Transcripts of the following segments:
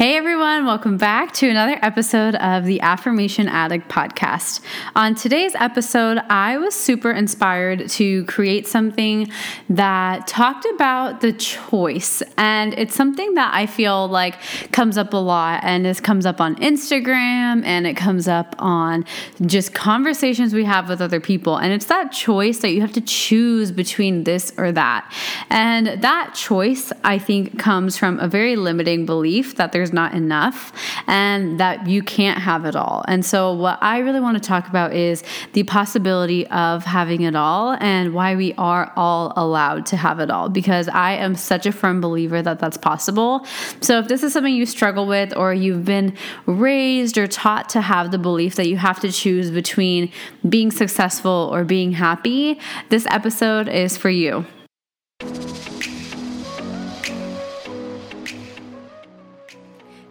Hey everyone, welcome back to another episode of the Affirmation Addict podcast. On today's episode, I was super inspired to create something that talked about the choice. And it's something that I feel like comes up a lot and this comes up on Instagram and it comes up on just conversations we have with other people. And it's that choice that you have to choose between this or that. And that choice, I think, comes from a very limiting belief that there's not enough and that you can't have it all. And so, what I really want to talk about is the possibility of having it all and why we are all allowed to have it all because I am such a firm believer that that's possible. So, if this is something you struggle with or you've been raised or taught to have the belief that you have to choose between being successful or being happy, this episode is for you.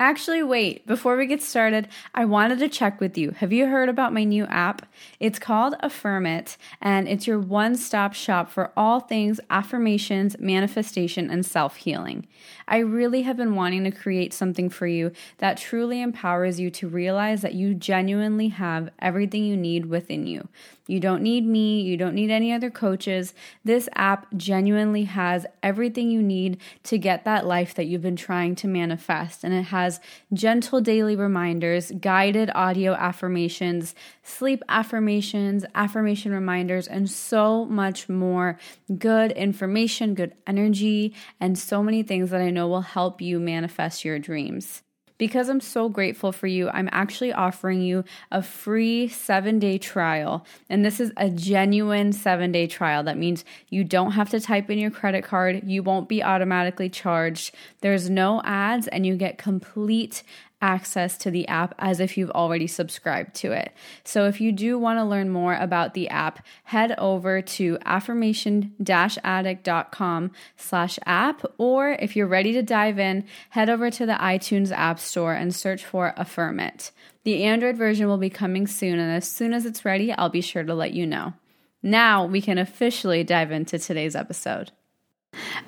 Actually, wait, before we get started, I wanted to check with you. Have you heard about my new app? It's called Affirm It, and it's your one stop shop for all things affirmations, manifestation, and self healing. I really have been wanting to create something for you that truly empowers you to realize that you genuinely have everything you need within you. You don't need me. You don't need any other coaches. This app genuinely has everything you need to get that life that you've been trying to manifest. And it has gentle daily reminders, guided audio affirmations, sleep affirmations, affirmation reminders, and so much more good information, good energy, and so many things that I know will help you manifest your dreams. Because I'm so grateful for you, I'm actually offering you a free seven day trial. And this is a genuine seven day trial. That means you don't have to type in your credit card, you won't be automatically charged, there's no ads, and you get complete access to the app as if you've already subscribed to it. So if you do want to learn more about the app, head over to affirmation-addict.com slash app, or if you're ready to dive in, head over to the iTunes App Store and search for Affirm It. The Android version will be coming soon, and as soon as it's ready, I'll be sure to let you know. Now we can officially dive into today's episode.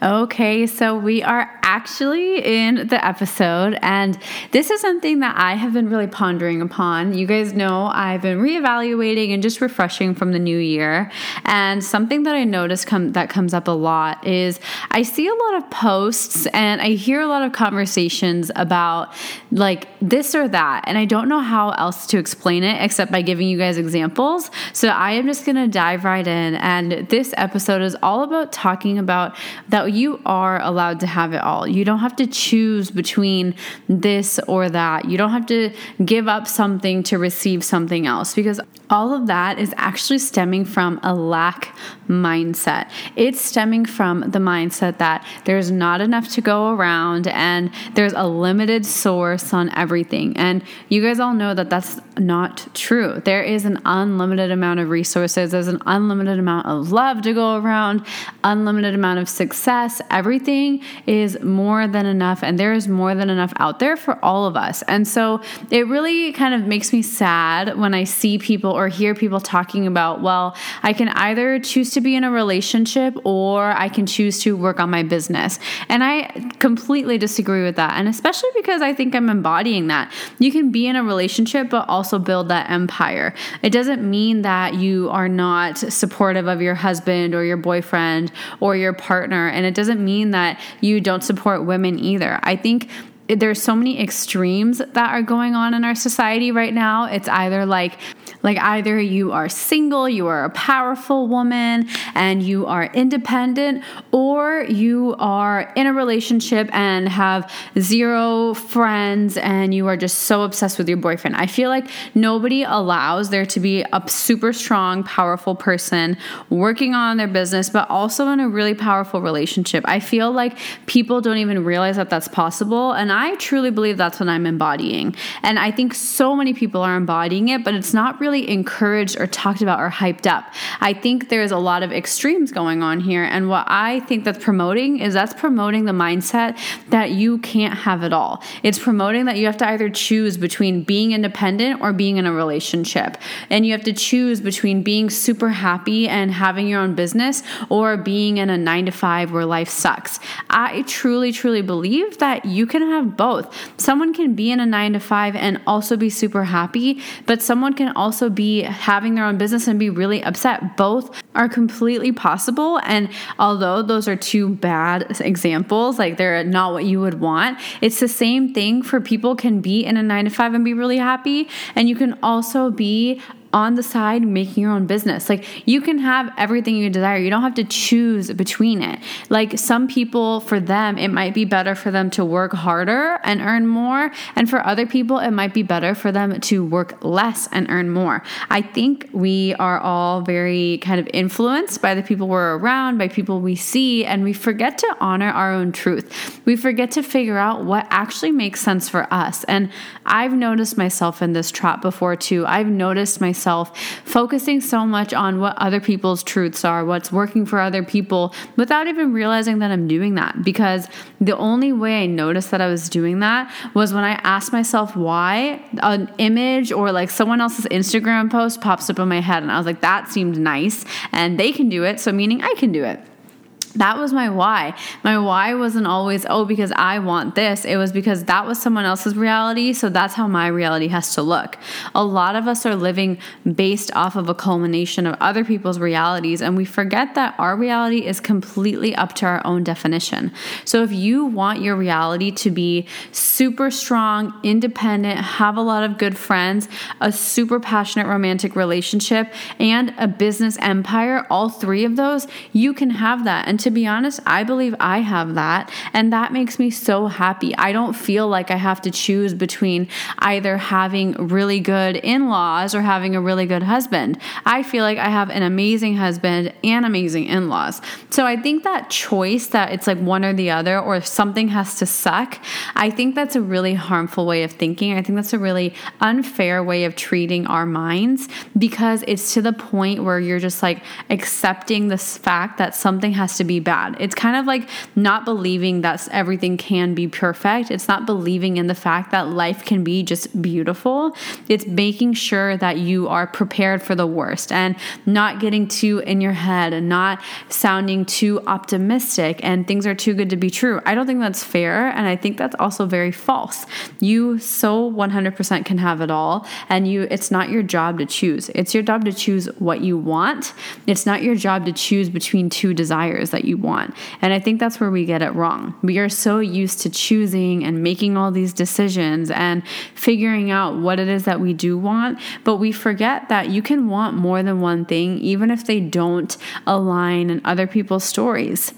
Okay, so we are actually in the episode, and this is something that I have been really pondering upon. You guys know I've been reevaluating and just refreshing from the new year, and something that I notice come that comes up a lot is I see a lot of posts and I hear a lot of conversations about like this or that, and I don't know how else to explain it except by giving you guys examples. So I am just gonna dive right in, and this episode is all about talking about that you are allowed to have it all. You don't have to choose between this or that. You don't have to give up something to receive something else because all of that is actually stemming from a lack mindset. It's stemming from the mindset that there's not enough to go around and there's a limited source on everything. And you guys all know that that's not true. There is an unlimited amount of resources, there's an unlimited amount of love to go around, unlimited amount of success. Everything is more than enough, and there is more than enough out there for all of us. And so it really kind of makes me sad when I see people or hear people talking about, well, I can either choose to be in a relationship or I can choose to work on my business. And I completely disagree with that. And especially because I think I'm embodying that. You can be in a relationship, but also build that empire. It doesn't mean that you are not supportive of your husband or your boyfriend or your partner. And it doesn't mean that you don't support women either. I think there's so many extremes that are going on in our society right now. It's either like like either you are single, you are a powerful woman and you are independent or you are in a relationship and have zero friends and you are just so obsessed with your boyfriend. I feel like nobody allows there to be a super strong, powerful person working on their business but also in a really powerful relationship. I feel like people don't even realize that that's possible and I truly believe that's what I'm embodying. And I think so many people are embodying it, but it's not really encouraged or talked about or hyped up. I think there's a lot of extremes going on here. And what I think that's promoting is that's promoting the mindset that you can't have it all. It's promoting that you have to either choose between being independent or being in a relationship. And you have to choose between being super happy and having your own business or being in a nine to five where life sucks. I truly, truly believe that you can both. Someone can be in a nine to five and also be super happy, but someone can also be having their own business and be really upset. Both are completely possible. And although those are two bad examples, like they're not what you would want, it's the same thing for people can be in a nine to five and be really happy. And you can also be on the side making your own business. Like you can have everything you desire. You don't have to choose between it. Like some people, for them, it might be better for them to work harder and earn more. And for other people, it might be better for them to work less and earn more. I think we are all very kind of influenced by the people we're around, by people we see, and we forget to honor our own truth. We forget to figure out what actually makes sense for us. And I've noticed myself in this trap before too. I've noticed myself myself, focusing so much on what other people's truths are, what's working for other people, without even realizing that I'm doing that. Because the only way I noticed that I was doing that was when I asked myself why an image or like someone else's Instagram post pops up in my head. And I was like, that seemed nice. And they can do it. So, meaning I can do it that was my why. My why wasn't always, oh, because I want this. It was because that was someone else's reality. So that's how my reality has to look. A lot of us are living based off of a culmination of other people's realities. And we forget that our reality is completely up to our own definition. So if you want your reality to be super strong, independent, have a lot of good friends, a super passionate romantic relationship, and a business empire, all three of those, you can have that. And to be honest, I believe I have that. And that makes me so happy. I don't feel like I have to choose between either having really good in laws or having a really good husband. I feel like I have an amazing husband and amazing in laws. So I think that choice that it's like one or the other or something has to suck, I think that's a really harmful way of thinking. I think that's a really unfair way of treating our minds because it's to the point where you're just like accepting this fact that something has to be bad. It's kind of like not believing that everything can be perfect. It's not believing in the fact that life can be just beautiful. It's making sure that you are prepared for the worst and not getting too in your head and not sounding too optimistic and things are too good to be true. I don't think that's fair. And I think that's also very false. You so 100% can have it all. And you, it's not your job to choose. It's your job to choose what you want. It's not your job to choose between two desires that that you want. And I think that's where we get it wrong. We are so used to choosing and making all these decisions and figuring out what it is that we do want, but we forget that you can want more than one thing, even if they don't align in other people's stories.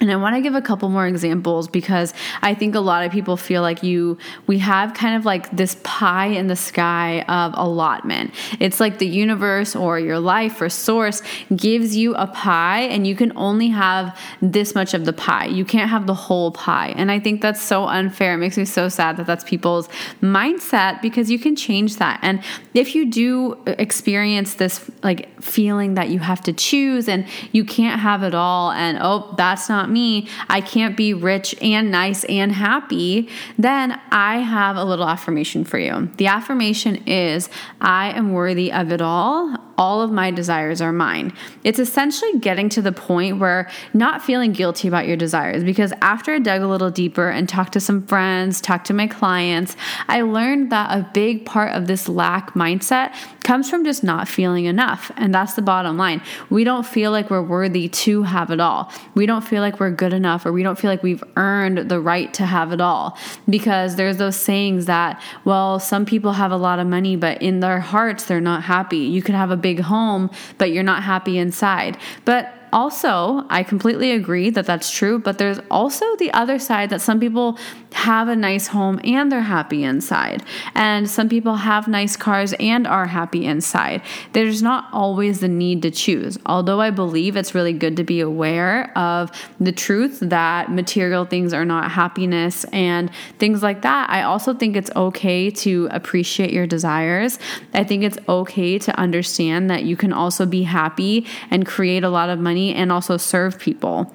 And I want to give a couple more examples because I think a lot of people feel like you, we have kind of like this pie in the sky of allotment. It's like the universe or your life or source gives you a pie and you can only have this much of the pie. You can't have the whole pie. And I think that's so unfair. It makes me so sad that that's people's mindset because you can change that. And if you do uh, experience this like feeling that you have to choose and you can't have it all and oh, that's not me, I can't be rich and nice and happy, then I have a little affirmation for you. The affirmation is I am worthy of it all all of my desires are mine. It's essentially getting to the point where not feeling guilty about your desires because after I dug a little deeper and talked to some friends, talked to my clients, I learned that a big part of this lack mindset comes from just not feeling enough. And that's the bottom line. We don't feel like we're worthy to have it all. We don't feel like we're good enough or we don't feel like we've earned the right to have it all because there's those sayings that, well, some people have a lot of money, but in their hearts, they're not happy. You could have a big home, but you're not happy inside. But also, I completely agree that that's true, but there's also the other side that some people have a nice home and they're happy inside. And some people have nice cars and are happy inside. There's not always the need to choose. Although I believe it's really good to be aware of the truth that material things are not happiness and things like that, I also think it's okay to appreciate your desires. I think it's okay to understand that you can also be happy and create a lot of money and also serve people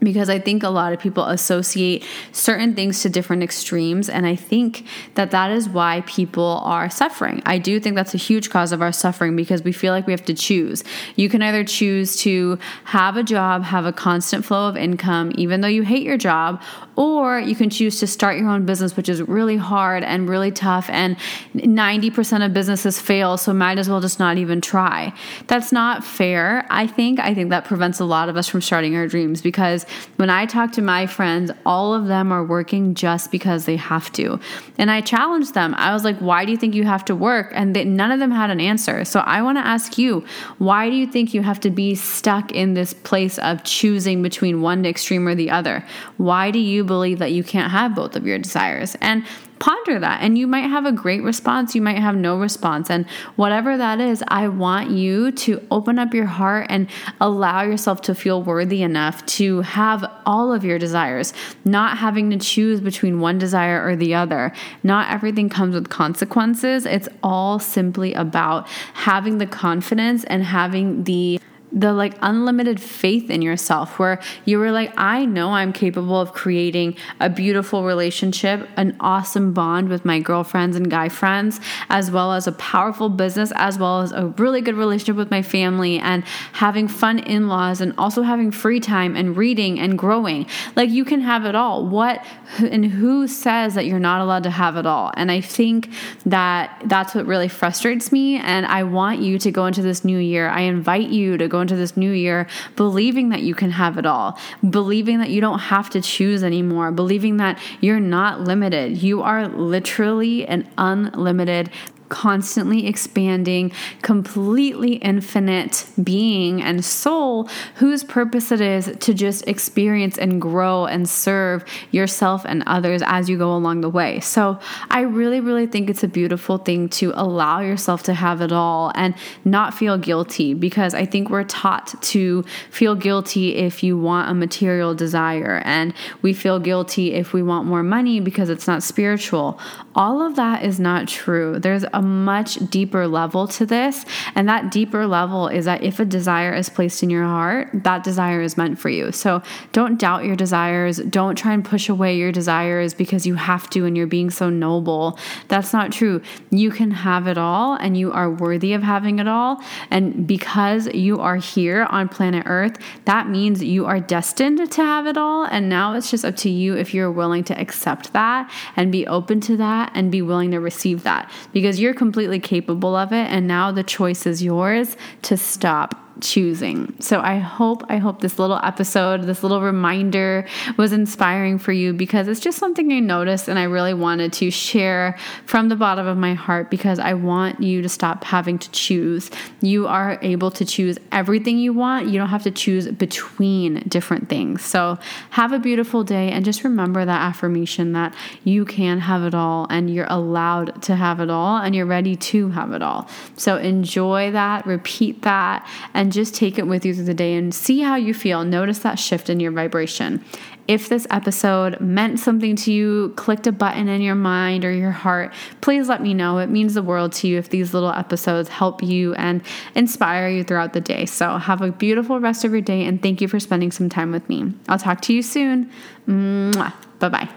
because I think a lot of people associate certain things to different extremes. And I think that that is why people are suffering. I do think that's a huge cause of our suffering because we feel like we have to choose. You can either choose to have a job, have a constant flow of income, even though you hate your job, or you can choose to start your own business, which is really hard and really tough. And 90% of businesses fail, so might as well just not even try. That's not fair, I think. I think that prevents a lot of us from starting our dreams because when I talk to my friends, all of them are working just because they have to. And I challenged them. I was like, why do you think you have to work? And they, none of them had an answer. So I want to ask you, why do you think you have to be stuck in this place of choosing between one extreme or the other? Why do you believe that you can't have both of your desires. And ponder that. And you might have a great response, you might have no response. And whatever that is, I want you to open up your heart and allow yourself to feel worthy enough to have all of your desires, not having to choose between one desire or the other. Not everything comes with consequences. It's all simply about having the confidence and having the the like unlimited faith in yourself where you were like I know I'm capable of creating a beautiful relationship, an awesome bond with my girlfriends and guy friends, as well as a powerful business as well as a really good relationship with my family and having fun in-laws and also having free time and reading and growing. Like you can have it all. What and who says that you're not allowed to have it all? And I think that that's what really frustrates me and I want you to go into this new year. I invite you to go into this new year believing that you can have it all, believing that you don't have to choose anymore, believing that you're not limited. You are literally an unlimited constantly expanding, completely infinite being and soul whose purpose it is to just experience and grow and serve yourself and others as you go along the way. So, I really, really think it's a beautiful thing to allow yourself to have it all and not feel guilty because I think we're taught to feel guilty if you want a material desire and we feel guilty if we want more money because it's not spiritual. All of that is not true. There's a much deeper level to this. And that deeper level is that if a desire is placed in your heart, that desire is meant for you. So don't doubt your desires. Don't try and push away your desires because you have to and you're being so noble. That's not true. You can have it all and you are worthy of having it all. And because you are here on planet Earth, that means you are destined to have it all. And now it's just up to you if you're willing to accept that and be open to that and be willing to receive that because you're completely capable of it. And now the choice is yours to stop choosing. So I hope I hope this little episode, this little reminder was inspiring for you because it's just something I noticed and I really wanted to share from the bottom of my heart because I want you to stop having to choose. You are able to choose everything you want. You don't have to choose between different things. So have a beautiful day and just remember that affirmation that you can have it all and you're allowed to have it all and you're ready to have it all. So enjoy that, repeat that and and just take it with you through the day and see how you feel. Notice that shift in your vibration. If this episode meant something to you, clicked a button in your mind or your heart, please let me know. It means the world to you if these little episodes help you and inspire you throughout the day. So, have a beautiful rest of your day and thank you for spending some time with me. I'll talk to you soon. Bye bye.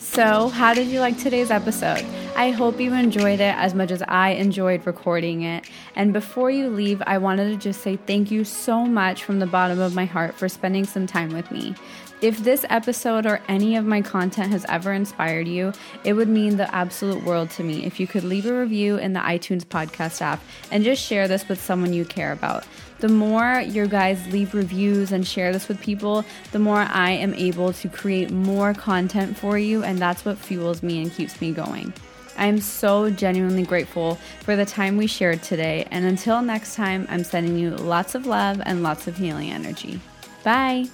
So, how did you like today's episode? I hope you enjoyed it as much as I enjoyed recording it. And before you leave, I wanted to just say thank you so much from the bottom of my heart for spending some time with me. If this episode or any of my content has ever inspired you, it would mean the absolute world to me if you could leave a review in the iTunes podcast app and just share this with someone you care about the more your guys leave reviews and share this with people, the more I am able to create more content for you, and that's what fuels me and keeps me going. I am so genuinely grateful for the time we shared today. And until next time, I'm sending you lots of love and lots of healing energy. Bye.